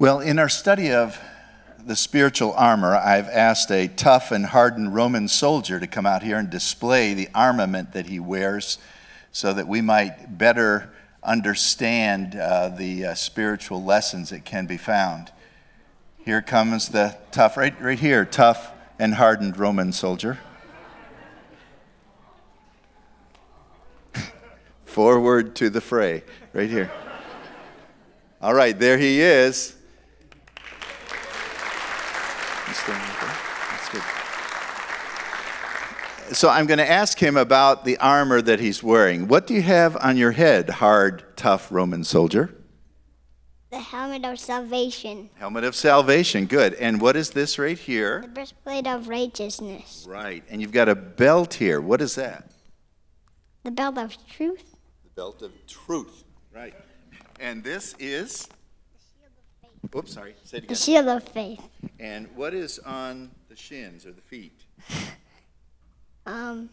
Well, in our study of the spiritual armor, I've asked a tough and hardened Roman soldier to come out here and display the armament that he wears so that we might better understand uh, the uh, spiritual lessons that can be found. Here comes the tough, right, right here, tough and hardened Roman soldier. Forward to the fray, right here. All right, there he is. That's good. So I'm going to ask him about the armor that he's wearing. What do you have on your head, hard, tough Roman soldier? The helmet of salvation. Helmet of salvation. Good. And what is this right here? The breastplate of righteousness. Right. And you've got a belt here. What is that? The belt of truth. The belt of truth. Right. And this is Oops, sorry. Say it The again. shield of faith. And what is on the shins or the feet? Um,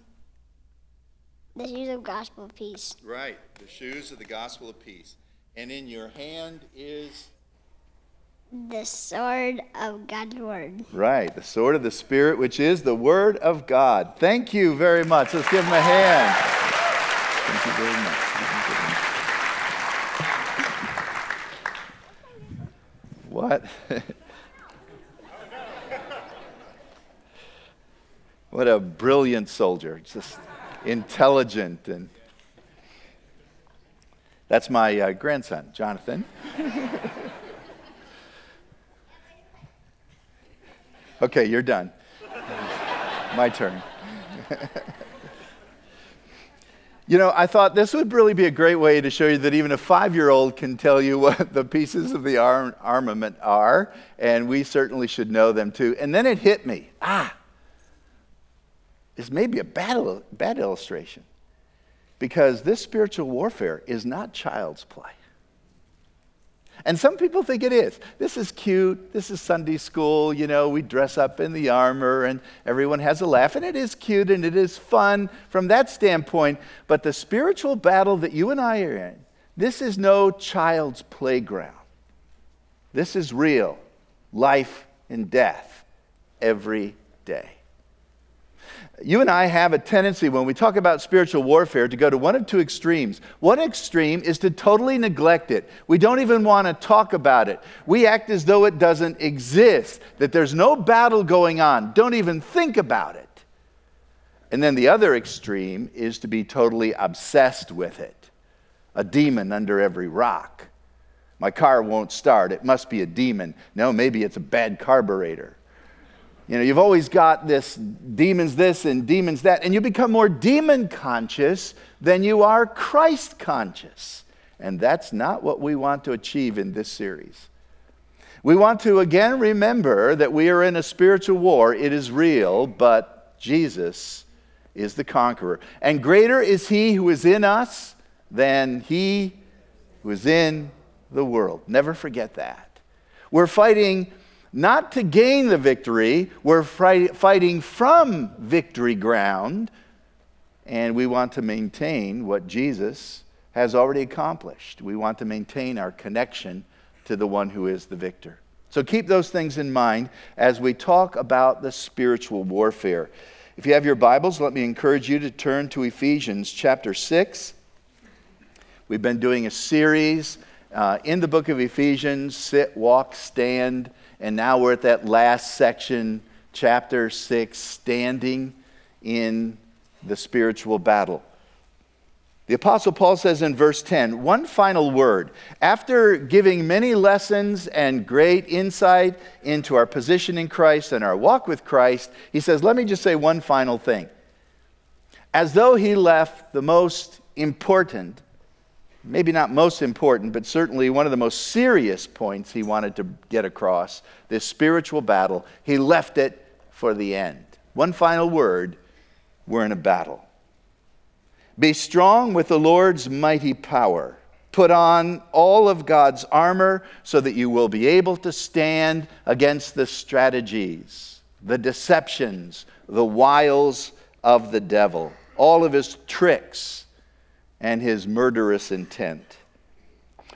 the shoes of gospel peace. Right. The shoes of the gospel of peace. And in your hand is The sword of God's word. Right, the sword of the Spirit, which is the Word of God. Thank you very much. Let's give him a hand. Thank you very much. What? what a brilliant soldier. Just intelligent and. That's my uh, grandson, Jonathan. Okay, you're done. My turn. you know, I thought this would really be a great way to show you that even a five year old can tell you what the pieces of the arm- armament are, and we certainly should know them too. And then it hit me ah, this may be a bad, bad illustration because this spiritual warfare is not child's play. And some people think it is. This is cute. This is Sunday school. You know, we dress up in the armor and everyone has a laugh. And it is cute and it is fun from that standpoint. But the spiritual battle that you and I are in, this is no child's playground. This is real life and death every day. You and I have a tendency when we talk about spiritual warfare to go to one of two extremes. One extreme is to totally neglect it. We don't even want to talk about it. We act as though it doesn't exist, that there's no battle going on. Don't even think about it. And then the other extreme is to be totally obsessed with it. A demon under every rock. My car won't start. It must be a demon. No, maybe it's a bad carburetor. You know, you've always got this demons this and demons that, and you become more demon conscious than you are Christ conscious. And that's not what we want to achieve in this series. We want to again remember that we are in a spiritual war. It is real, but Jesus is the conqueror. And greater is he who is in us than he who is in the world. Never forget that. We're fighting not to gain the victory, we're fighting from victory ground, and we want to maintain what Jesus has already accomplished. We want to maintain our connection to the one who is the victor. So keep those things in mind as we talk about the spiritual warfare. If you have your Bibles, let me encourage you to turn to Ephesians chapter 6. We've been doing a series uh, in the book of Ephesians sit, walk, stand. And now we're at that last section, chapter 6, standing in the spiritual battle. The Apostle Paul says in verse 10, one final word. After giving many lessons and great insight into our position in Christ and our walk with Christ, he says, Let me just say one final thing. As though he left the most important maybe not most important, but certainly one of the most serious points he wanted to get across this spiritual battle. He left it for the end. One final word we're in a battle. Be strong with the Lord's mighty power. Put on all of God's armor so that you will be able to stand against the strategies, the deceptions, the wiles of the devil, all of his tricks and his murderous intent.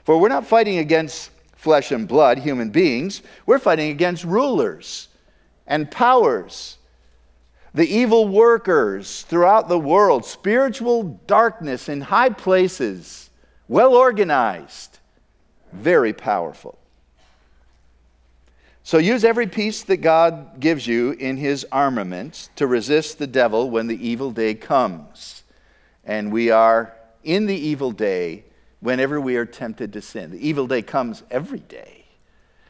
For we're not fighting against flesh and blood, human beings. We're fighting against rulers and powers, the evil workers throughout the world, spiritual darkness in high places, well organized, very powerful. So use every piece that God gives you in his armament to resist the devil when the evil day comes. And we are in the evil day whenever we are tempted to sin. The evil day comes every day.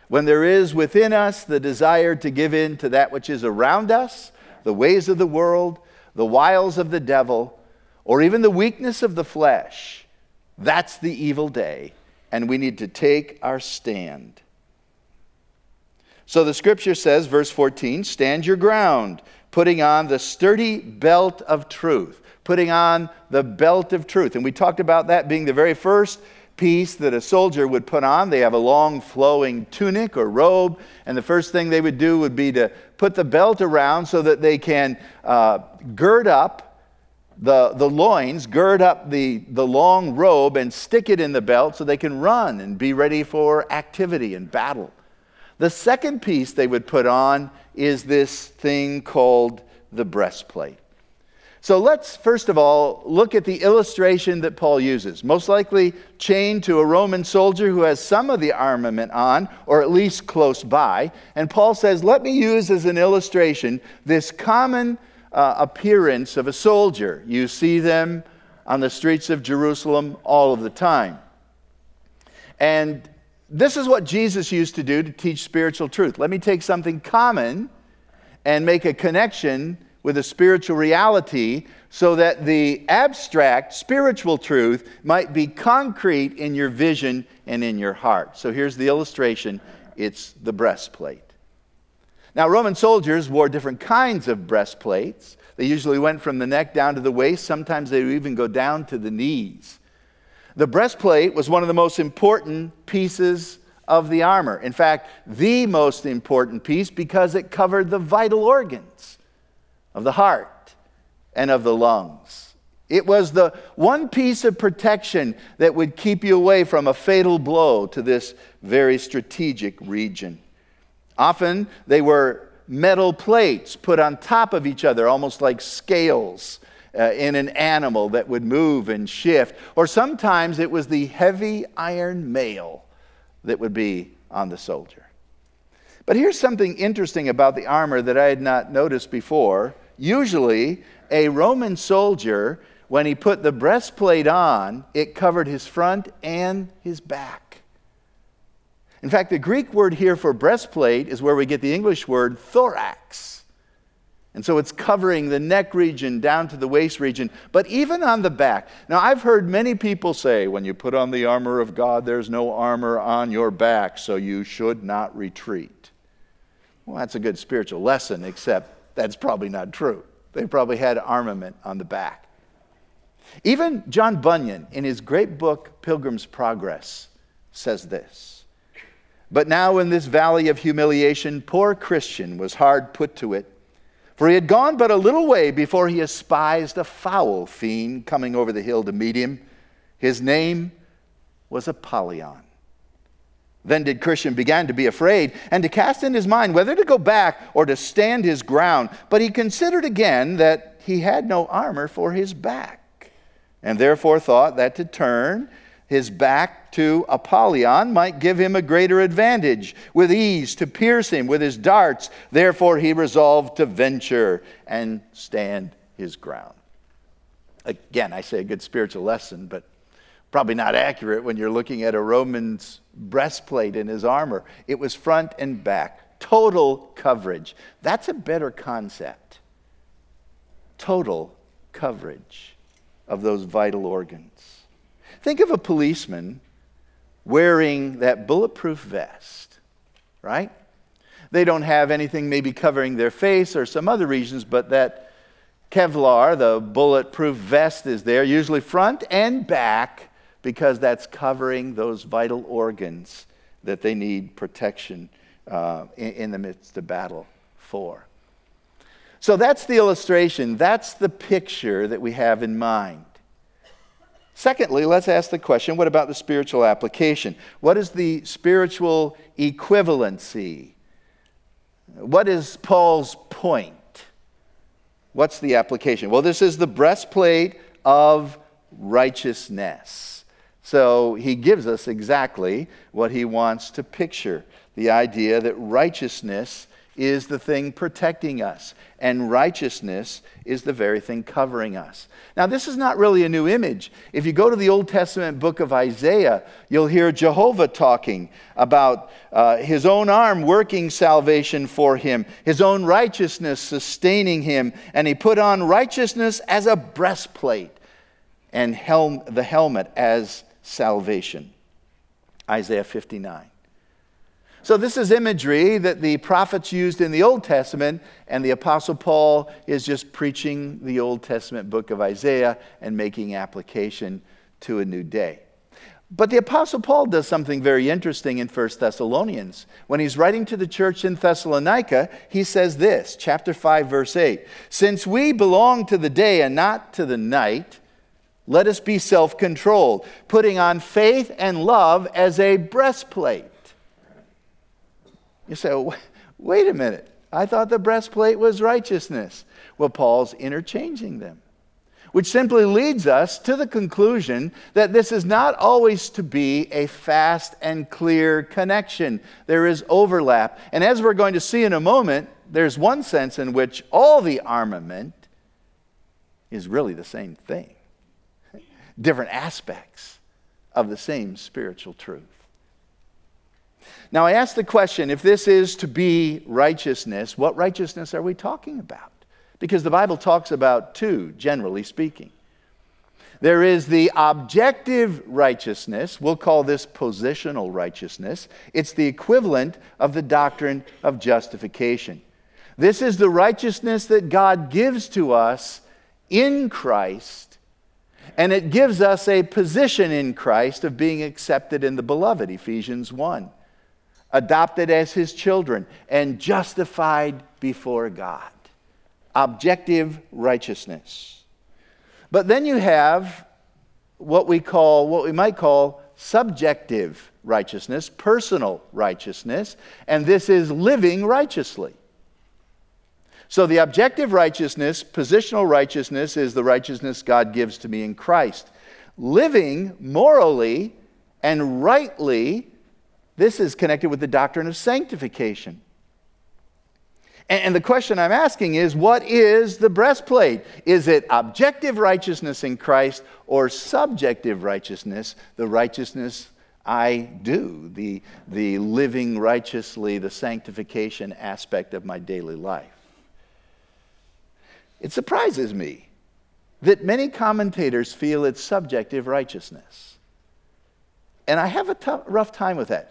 When there is within us the desire to give in to that which is around us, the ways of the world, the wiles of the devil, or even the weakness of the flesh, that's the evil day, and we need to take our stand. So the scripture says, verse 14, stand your ground, putting on the sturdy belt of truth putting on the belt of truth. And we talked about that being the very first piece that a soldier would put on. They have a long flowing tunic or robe, and the first thing they would do would be to put the belt around so that they can uh, gird up the, the loins, gird up the, the long robe, and stick it in the belt so they can run and be ready for activity and battle. The second piece they would put on is this thing called the breastplate. So let's first of all look at the illustration that Paul uses. Most likely chained to a Roman soldier who has some of the armament on, or at least close by. And Paul says, Let me use as an illustration this common uh, appearance of a soldier. You see them on the streets of Jerusalem all of the time. And this is what Jesus used to do to teach spiritual truth. Let me take something common and make a connection with a spiritual reality so that the abstract spiritual truth might be concrete in your vision and in your heart. So here's the illustration it's the breastplate. Now, Roman soldiers wore different kinds of breastplates. They usually went from the neck down to the waist, sometimes they would even go down to the knees. The breastplate was one of the most important pieces of the armor. In fact, the most important piece because it covered the vital organs of the heart, and of the lungs. It was the one piece of protection that would keep you away from a fatal blow to this very strategic region. Often they were metal plates put on top of each other, almost like scales uh, in an animal that would move and shift. Or sometimes it was the heavy iron mail that would be on the soldier. But here's something interesting about the armor that I had not noticed before Usually, a Roman soldier, when he put the breastplate on, it covered his front and his back. In fact, the Greek word here for breastplate is where we get the English word thorax. And so it's covering the neck region down to the waist region, but even on the back. Now, I've heard many people say when you put on the armor of God, there's no armor on your back, so you should not retreat. Well, that's a good spiritual lesson, except that's probably not true. They probably had armament on the back. Even John Bunyan, in his great book, Pilgrim's Progress, says this But now in this valley of humiliation, poor Christian was hard put to it. For he had gone but a little way before he espied a foul fiend coming over the hill to meet him. His name was Apollyon. Then did Christian began to be afraid and to cast in his mind whether to go back or to stand his ground. But he considered again that he had no armor for his back, and therefore thought that to turn his back to Apollyon might give him a greater advantage, with ease to pierce him with his darts. Therefore he resolved to venture and stand his ground. Again, I say a good spiritual lesson, but probably not accurate when you're looking at a Roman's breastplate in his armor. It was front and back, total coverage. That's a better concept. Total coverage of those vital organs. Think of a policeman wearing that bulletproof vest, right? They don't have anything maybe covering their face or some other regions, but that Kevlar, the bulletproof vest, is there, usually front and back because that's covering those vital organs that they need protection uh, in, in the midst of battle for. So that's the illustration, that's the picture that we have in mind. Secondly, let's ask the question what about the spiritual application? What is the spiritual equivalency? What is Paul's point? What's the application? Well, this is the breastplate of righteousness. So he gives us exactly what he wants to picture the idea that righteousness is the thing protecting us, and righteousness is the very thing covering us. Now, this is not really a new image. If you go to the Old Testament book of Isaiah, you'll hear Jehovah talking about uh, his own arm working salvation for him, his own righteousness sustaining him, and he put on righteousness as a breastplate and the helmet as salvation. Isaiah 59. So, this is imagery that the prophets used in the Old Testament, and the Apostle Paul is just preaching the Old Testament book of Isaiah and making application to a new day. But the Apostle Paul does something very interesting in 1 Thessalonians. When he's writing to the church in Thessalonica, he says this, chapter 5, verse 8 Since we belong to the day and not to the night, let us be self controlled, putting on faith and love as a breastplate you say, wait a minute. I thought the breastplate was righteousness. Well, Paul's interchanging them, which simply leads us to the conclusion that this is not always to be a fast and clear connection. There is overlap. And as we're going to see in a moment, there's one sense in which all the armament is really the same thing, different aspects of the same spiritual truth. Now, I ask the question if this is to be righteousness, what righteousness are we talking about? Because the Bible talks about two, generally speaking. There is the objective righteousness. We'll call this positional righteousness. It's the equivalent of the doctrine of justification. This is the righteousness that God gives to us in Christ, and it gives us a position in Christ of being accepted in the beloved, Ephesians 1 adopted as his children, and justified before God. Objective righteousness. But then you have what we call, what we might call subjective righteousness, personal righteousness, and this is living righteously. So the objective righteousness, positional righteousness, is the righteousness God gives to me in Christ. Living morally and rightly this is connected with the doctrine of sanctification. And, the question I'm asking is what is the breastplate? Is it objective righteousness in Christ or subjective righteousness, the righteousness I do, the, the living righteously, the sanctification aspect of my daily life? It surprises me that many commentators feel it's subjective righteousness. And I have a tough, rough time with that.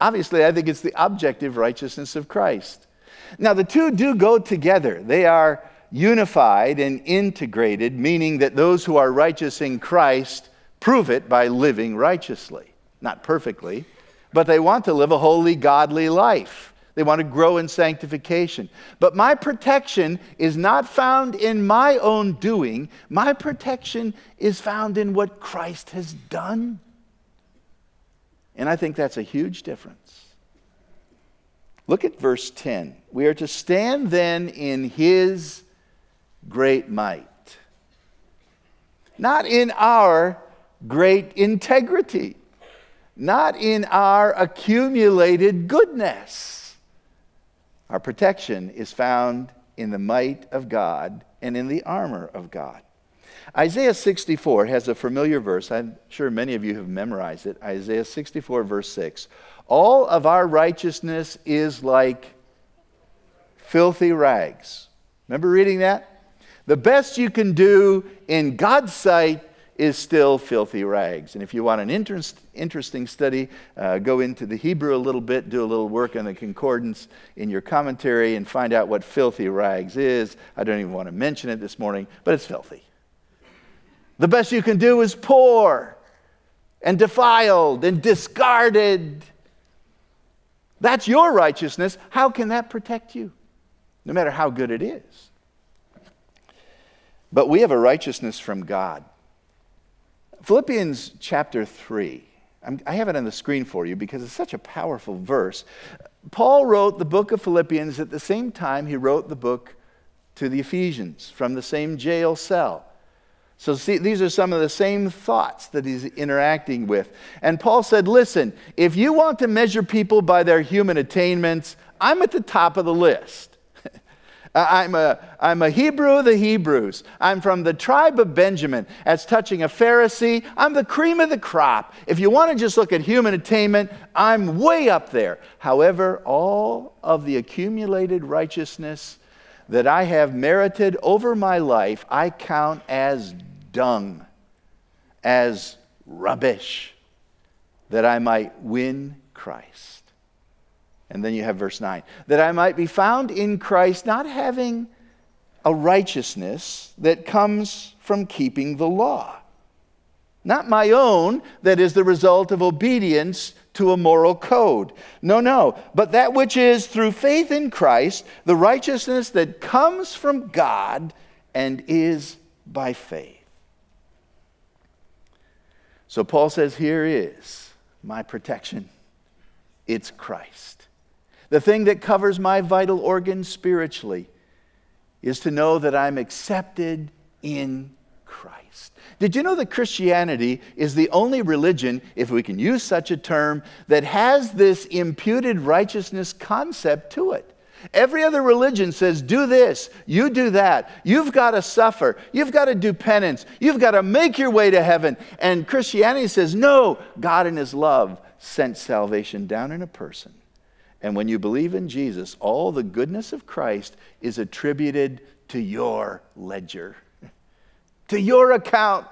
Obviously, I think it's the objective righteousness of Christ. Now, the two do go together. They are unified and integrated, meaning that those who are righteous in Christ prove it by living righteously. Not perfectly, but they want to live a holy, godly life. They want to grow in sanctification. But my protection is not found in my own doing, my protection is found in what Christ has done. And I think that's a huge difference. Look at verse 10. We are to stand then in his great might, not in our great integrity, not in our accumulated goodness. Our protection is found in the might of God and in the armor of God. Isaiah 64 has a familiar verse. I'm sure many of you have memorized it. Isaiah 64, verse 6. All of our righteousness is like filthy rags. Remember reading that? The best you can do in God's sight is still filthy rags. And if you want an interest, interesting study, uh, go into the Hebrew a little bit, do a little work on the concordance in your commentary, and find out what filthy rags is. I don't even want to mention it this morning, but it's filthy. The best you can do is poor and defiled and discarded. That's your righteousness. How can that protect you? No matter how good it is. But we have a righteousness from God. Philippians chapter 3. I'm, i have it on the screen for you because it's such a powerful verse. Paul wrote the book of Philippians at the same time he wrote the book to the Ephesians from the same jail cell. So, see, these are some of the same thoughts that he's interacting with. And Paul said, Listen, if you want to measure people by their human attainments, I'm at the top of the list. Uh, I'm a, I'm a Hebrew of the Hebrews. I'm from the tribe of Benjamin. As touching a Pharisee, I'm the cream of the crop. If you want to just look at human attainment, I'm way up there. However, all of the accumulated righteousness that I have merited over my life, I count as dung, as rubbish, that I might win Christ. And then you have verse 9 that I might be found in Christ, not having a righteousness that comes from keeping the law. Not my own, that is the result of obedience to a moral code. No, no, but that which is through faith in Christ, the righteousness that comes from God and is by faith. So Paul says, Here is my protection it's Christ. The thing that covers my vital organs spiritually is to know that I'm accepted in Christ. Did you know that Christianity is the only religion, if we can use such a term, that has this imputed righteousness concept to it? Every other religion says, do this, you do that. You've got to suffer. You've got to do penance. You've got to make your way to heaven. And Christianity says, no, God in His love sent salvation down in a person. And when you believe in Jesus, all the goodness of Christ is attributed to your ledger, to your account.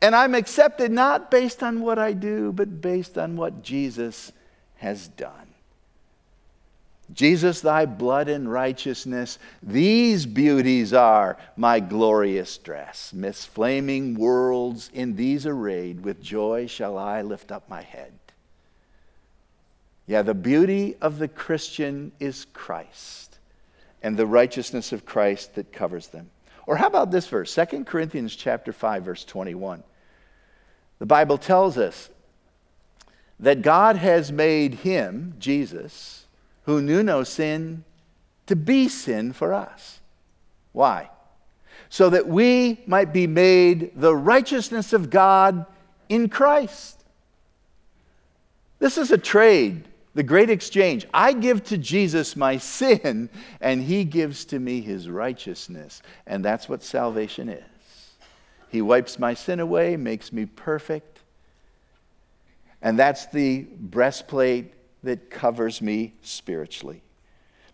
And I'm accepted not based on what I do, but based on what Jesus has done. Jesus, thy blood and righteousness, these beauties are my glorious dress. Midst flaming worlds, in these arrayed, with joy shall I lift up my head. Yeah, the beauty of the Christian is Christ and the righteousness of Christ that covers them. Or how about this verse, 2 Corinthians chapter 5 verse 21. The Bible tells us that God has made him, Jesus, who knew no sin, to be sin for us. Why? So that we might be made the righteousness of God in Christ. This is a trade the great exchange. I give to Jesus my sin, and he gives to me his righteousness. And that's what salvation is. He wipes my sin away, makes me perfect. And that's the breastplate that covers me spiritually.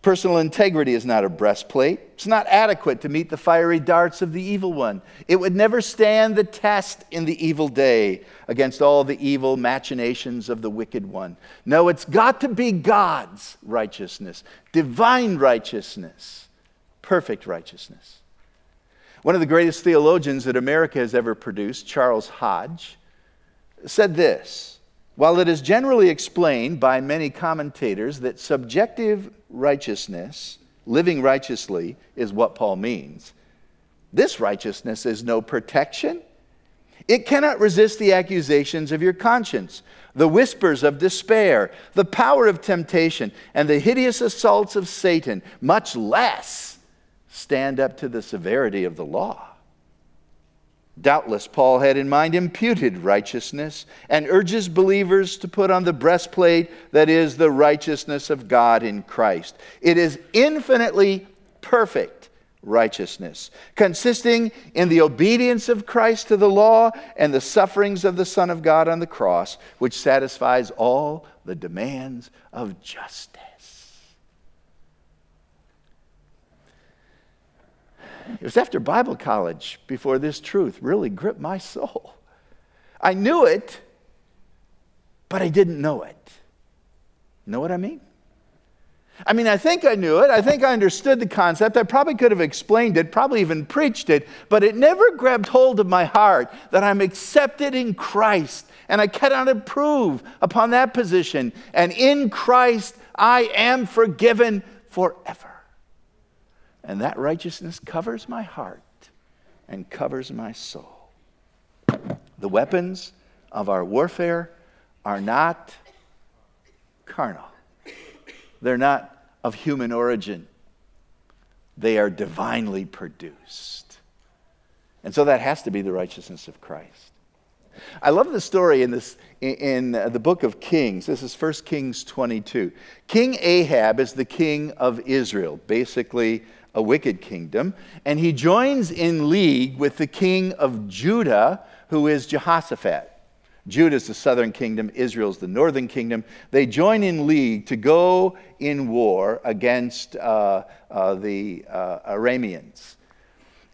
Personal integrity is not a breastplate. It's not adequate to meet the fiery darts of the evil one. It would never stand the test in the evil day against all the evil machinations of the wicked one. No, it's got to be God's righteousness, divine righteousness, perfect righteousness. One of the greatest theologians that America has ever produced, Charles Hodge, said this while it is generally explained by many commentators that subjective righteousness, living righteously, is what Paul means, this righteousness is no protection. It cannot resist the accusations of your conscience, the whispers of despair, the power of temptation, and the hideous assaults of Satan, much less stand up to the severity of the law. Doubtless, Paul had in mind imputed righteousness and urges believers to put on the breastplate that is the righteousness of God in Christ. It is infinitely perfect righteousness, consisting in the obedience of Christ to the law and the sufferings of the Son of God on the cross, which satisfies all the demands of justice. It was after Bible college before this truth really gripped my soul. I knew it, but I didn't know it. Know what I mean? I mean, I think I knew it. I think I understood the concept. I probably could have explained it, probably even preached it, but it never grabbed hold of my heart that I'm accepted in Christ and I cannot improve upon that position. And in Christ, I am forgiven forever. And that righteousness covers my heart and covers my soul. The weapons of our warfare are not carnal, they're not of human origin, they are divinely produced. And so that has to be the righteousness of Christ. I love the story in, this, in the book of Kings. This is 1 Kings 22. King Ahab is the king of Israel, basically a wicked kingdom, and he joins in league with the king of Judah, who is Jehoshaphat. Judah is the southern kingdom, Israel is the northern kingdom. They join in league to go in war against uh, uh, the uh, Arameans.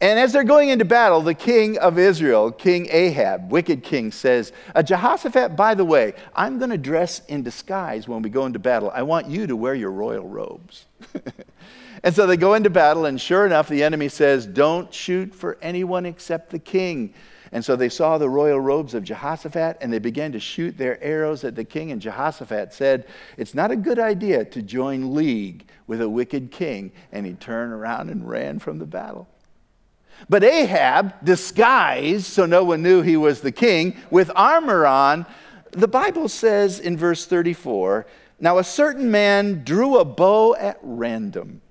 And as they're going into battle, the king of Israel, King Ahab, wicked king, says, uh, Jehoshaphat, by the way, I'm going to dress in disguise when we go into battle. I want you to wear your royal robes. and so they go into battle, and sure enough, the enemy says, Don't shoot for anyone except the king. And so they saw the royal robes of Jehoshaphat and they began to shoot their arrows at the king. And Jehoshaphat said, It's not a good idea to join league with a wicked king. And he turned around and ran from the battle. But Ahab, disguised so no one knew he was the king, with armor on, the Bible says in verse 34 Now a certain man drew a bow at random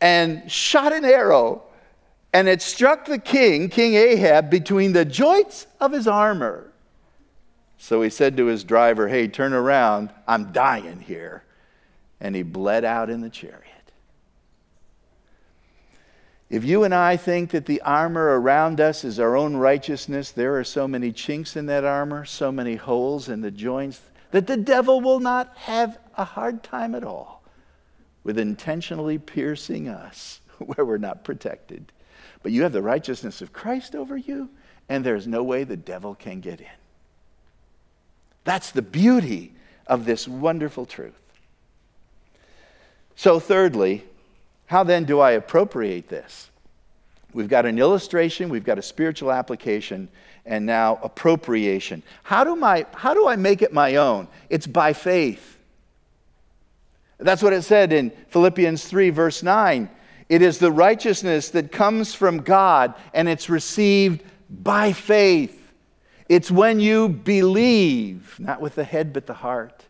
and shot an arrow, and it struck the king, King Ahab, between the joints of his armor. So he said to his driver, Hey, turn around, I'm dying here. And he bled out in the chariot. If you and I think that the armor around us is our own righteousness, there are so many chinks in that armor, so many holes in the joints, that the devil will not have a hard time at all with intentionally piercing us where we're not protected. But you have the righteousness of Christ over you, and there's no way the devil can get in. That's the beauty of this wonderful truth. So, thirdly, how then do I appropriate this? We've got an illustration, we've got a spiritual application, and now appropriation. How do, my, how do I make it my own? It's by faith. That's what it said in Philippians 3, verse 9. It is the righteousness that comes from God, and it's received by faith. It's when you believe, not with the head, but the heart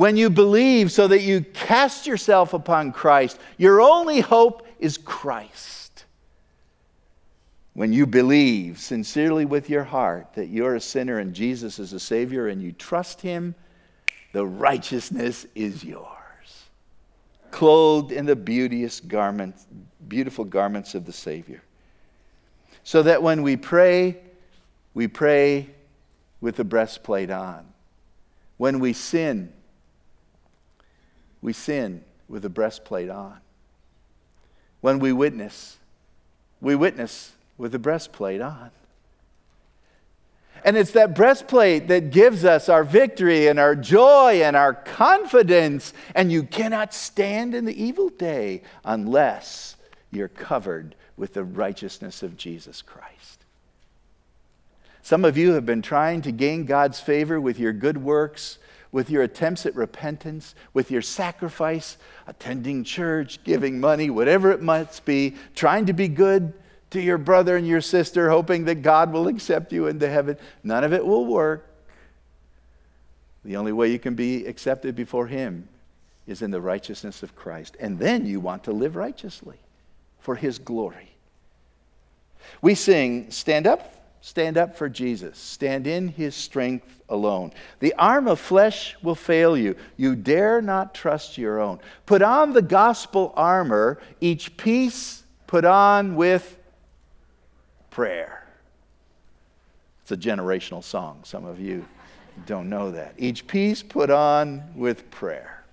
when you believe so that you cast yourself upon Christ. Your only hope is Christ. When you believe sincerely with your heart that you're a sinner and Jesus is a Savior and you trust Him, the righteousness is yours. Clothed in the beauteous garments, beautiful garments of the Savior. So that when we pray, we pray with the breastplate on. When we sin, we sin with the breastplate on. When we witness, we witness with the breastplate on. And it's that breastplate that gives us our victory and our joy and our confidence. And you cannot stand in the evil day unless you're covered with the righteousness of Jesus Christ. Some of you have been trying to gain God's favor with your good works with your attempts at repentance, with your sacrifice, attending church, giving money, whatever it must be, trying to be good to your brother and your sister, hoping that God will accept you into heaven, none of it will work. The only way you can be accepted before Him is in the righteousness of Christ. And then you want to live righteously for His glory. We sing, Stand up Stand up for Jesus. Stand in his strength alone. The arm of flesh will fail you. You dare not trust your own. Put on the gospel armor, each piece put on with prayer. It's a generational song. Some of you don't know that. Each piece put on with prayer.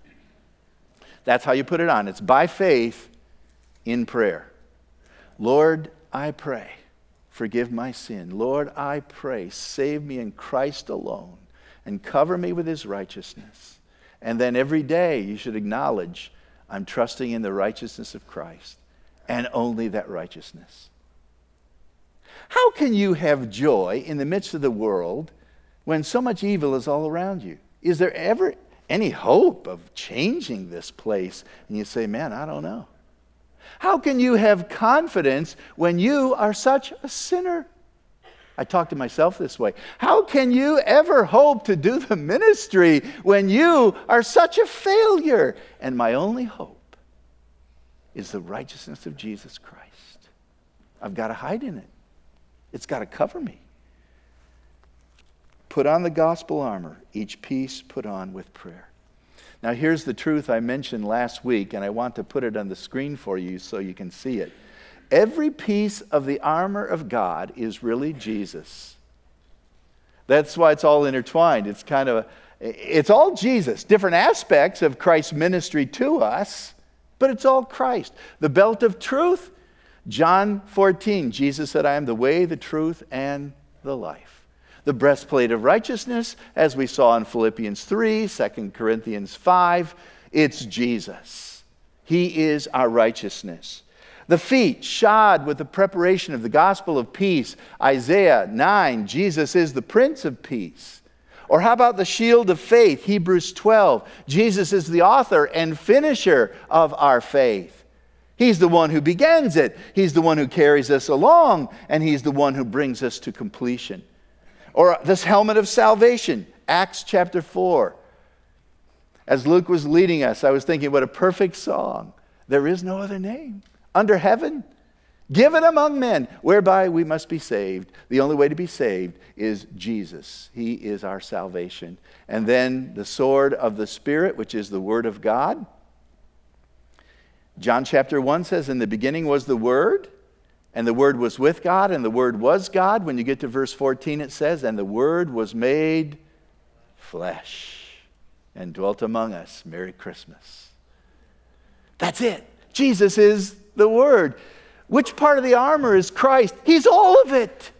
That's how you put it on. It's by faith in prayer. Lord, I pray forgive my sin. Lord, I pray, save me in Christ alone and cover me with his righteousness. And then every day you should acknowledge, I'm trusting in the righteousness of Christ and only that righteousness. How can you have joy in the midst of the world when so much evil is all around you? Is there ever any hope of changing this place? And you say, man, I don't know. How can you have confidence when you are such a sinner? I talk to myself this way. How can you ever hope to do the ministry when you are such a failure? And my only hope is the righteousness of Jesus Christ. I've got to hide in it, it's got to cover me. Put on the gospel armor, each piece put on with prayer. Now, here's the truth I mentioned last week, and I want to put it on the screen for you so you can see it. Every piece of the armor of God is really Jesus. That's why it's all intertwined. It's kind of, it's all Jesus, different aspects of Christ's ministry to us, but it's all Christ. The belt of truth, John 14, Jesus said, I am the way, the truth, and the life. The breastplate of righteousness, as we saw in Philippians 3, 2 Corinthians 5, it's Jesus. He is our righteousness. The feet shod with the preparation of the gospel of peace. Isaiah 9, Jesus is the Prince of Peace. Or how about the shield of faith? Hebrews 12, Jesus is the author and finisher of our faith. He's the one who begins it, He's the one who carries us along, and He's the one who brings us to completion. Or this helmet of salvation, Acts chapter 4. As Luke was leading us, I was thinking, what a perfect song. There is no other name under heaven, given among men, whereby we must be saved. The only way to be saved is Jesus. He is our salvation. And then the sword of the Spirit, which is the Word of God. John chapter 1 says, In the beginning was the Word, and the Word was with God, and the Word was God. When you get to verse 14, it says, And the Word was made flesh and dwelt among us. Merry Christmas. That's it. Jesus is the Word. Which part of the armor is Christ? He's all of it.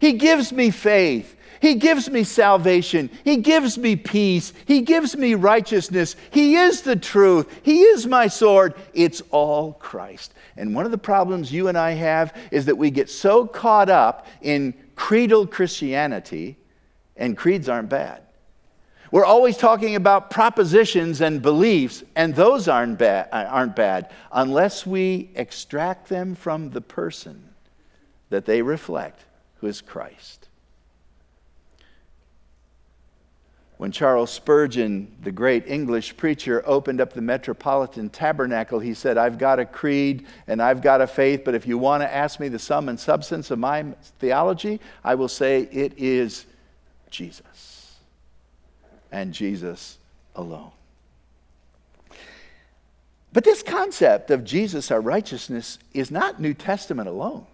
He gives me faith. He gives me salvation. He gives me peace. He gives me righteousness. He is the truth. He is my sword. It's all Christ. And one of the problems you and I have is that we get so caught up in creedal Christianity, and creeds aren't bad. We're always talking about propositions and beliefs, and those aren't bad, aren't bad unless we extract them from the person that they reflect, who is Christ. When Charles Spurgeon, the great English preacher, opened up the Metropolitan Tabernacle, he said, I've got a creed and I've got a faith, but if you want to ask me the sum and substance of my theology, I will say it is Jesus and Jesus alone. But this concept of Jesus, our righteousness, is not New Testament alone,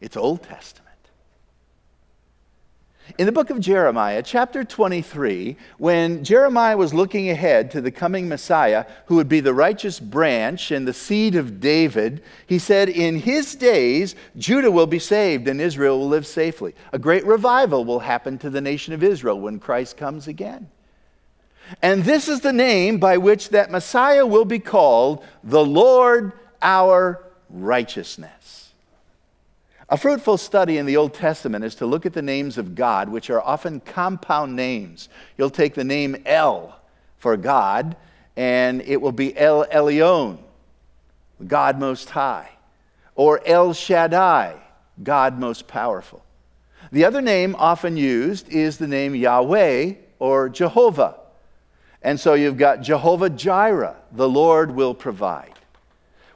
it's Old Testament. In the book of Jeremiah, chapter 23, when Jeremiah was looking ahead to the coming Messiah, who would be the righteous branch and the seed of David, he said, In his days, Judah will be saved and Israel will live safely. A great revival will happen to the nation of Israel when Christ comes again. And this is the name by which that Messiah will be called the Lord our righteousness. A fruitful study in the Old Testament is to look at the names of God, which are often compound names. You'll take the name El for God, and it will be El Elyon, God Most High, or El Shaddai, God Most Powerful. The other name often used is the name Yahweh or Jehovah. And so you've got Jehovah Jireh, the Lord will provide.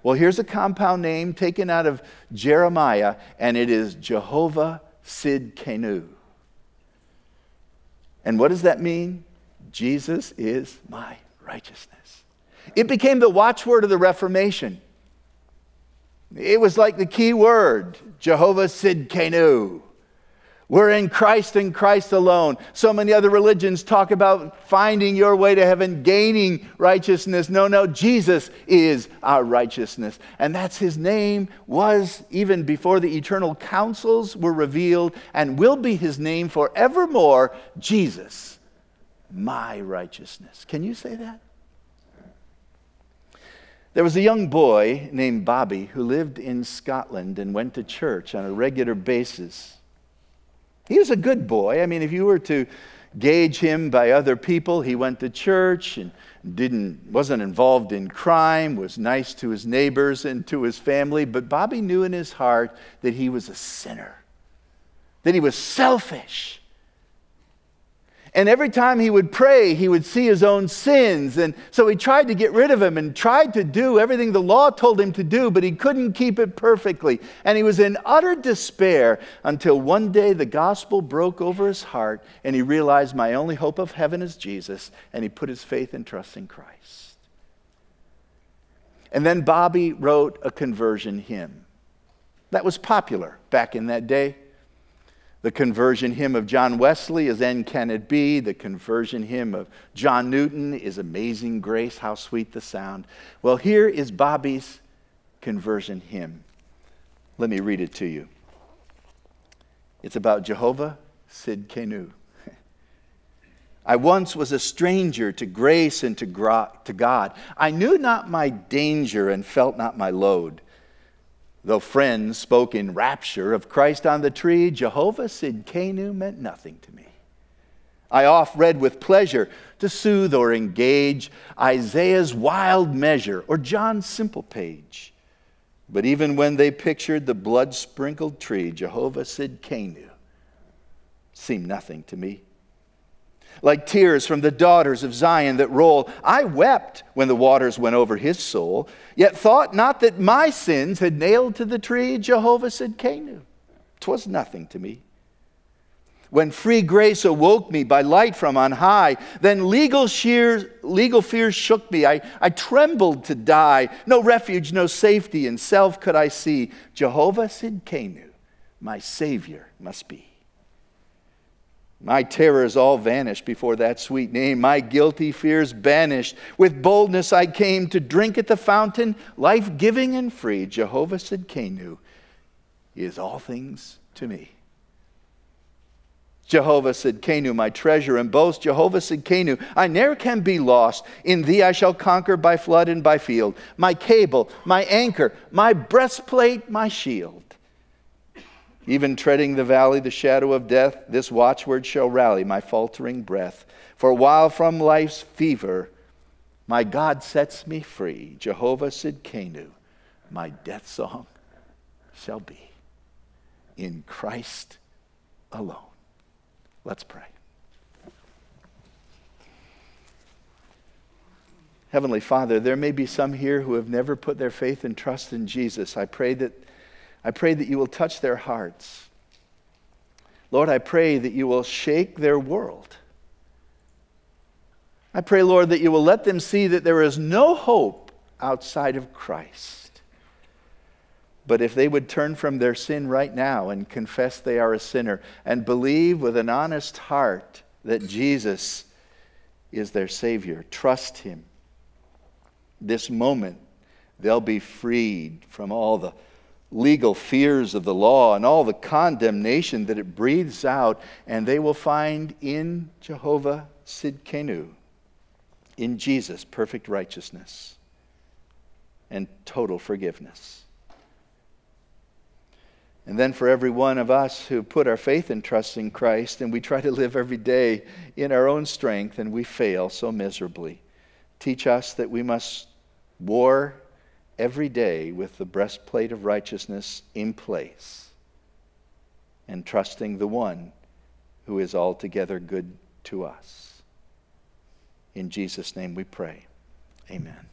Well, here's a compound name taken out of Jeremiah, and it is Jehovah Sidkenu. And what does that mean? Jesus is my righteousness. It became the watchword of the Reformation. It was like the key word, Jehovah Sidkenu. We're in Christ and Christ alone. So many other religions talk about finding your way to heaven, gaining righteousness. No, no, Jesus is our righteousness. And that's his name, was even before the eternal councils were revealed, and will be his name forevermore Jesus, my righteousness. Can you say that? There was a young boy named Bobby who lived in Scotland and went to church on a regular basis. He was a good boy. I mean, if you were to gauge him by other people, he went to church and didn't, wasn't involved in crime, was nice to his neighbors and to his family. But Bobby knew in his heart that he was a sinner. that he was selfish. And every time he would pray, he would see his own sins. And so he tried to get rid of him and tried to do everything the law told him to do, but he couldn't keep it perfectly. And he was in utter despair until one day the gospel broke over his heart and he realized my only hope of heaven is Jesus. And he put his faith and trust in Christ. And then Bobby wrote a conversion hymn. That was popular back in that day. The conversion hymn of John Wesley is And Can It Be? The conversion hymn of John Newton is Amazing Grace, How Sweet the Sound. Well, here is Bobby's conversion hymn. Let me read it to you. It's about Jehovah Tsidkenu. I once was a stranger to grace and to, God. I knew not my danger and felt not my load. Though friends spoke in rapture of Christ on the tree, Jehovah Tsidkenu meant nothing to me. I oft read with pleasure to soothe or engage Isaiah's wild measure or John's simple page. But even when they pictured the blood sprinkled tree, Jehovah Tsidkenu seemed nothing to me like tears from the daughters of Zion that roll. I wept when the waters went over his soul, yet thought not that my sins had nailed to the tree Jehovah said, Tsidkenu. Twas nothing to me. When free grace awoke me by light from on high, then legal, shears, legal fears shook me. I, I trembled to die. No refuge, no safety in self could I see. Jehovah Tsidkenu, my Savior must be. My terrors all vanished before that sweet name, my guilty fears banished. With boldness I came to drink at the fountain, life giving and free. Jehovah said, Tsidkenu is all things to me. Jehovah said, Tsidkenu, my treasure and boast. Jehovah said, Tsidkenu, I ne'er can be lost. In thee I shall conquer by flood and by field. My cable, my anchor, my breastplate, my shield. Even treading the valley, the shadow of death, this watchword shall rally my faltering breath. For while from life's fever my God sets me free, Jehovah Tsidkenu, my death song shall be in Christ alone. Let's pray. Heavenly Father, there may be some here who have never put their faith and trust in Jesus. I pray that I pray that you will touch their hearts. Lord, I pray that you will shake their world. I pray, Lord, that you will let them see that there is no hope outside of Christ. But if they would turn from their sin right now and confess they are a sinner and believe with an honest heart that Jesus is their Savior, trust Him, this moment they'll be freed from all the legal fears of the law and all the condemnation that it breathes out, and they will find in Jehovah Tsidkenu, in Jesus, perfect righteousness and total forgiveness. And then for every one of us who put our faith and trust in Christ and we try to live every day in our own strength and we fail so miserably, teach us that we must war every day with the breastplate of righteousness in place and trusting the one who is altogether good to us. In Jesus' name we pray. Amen.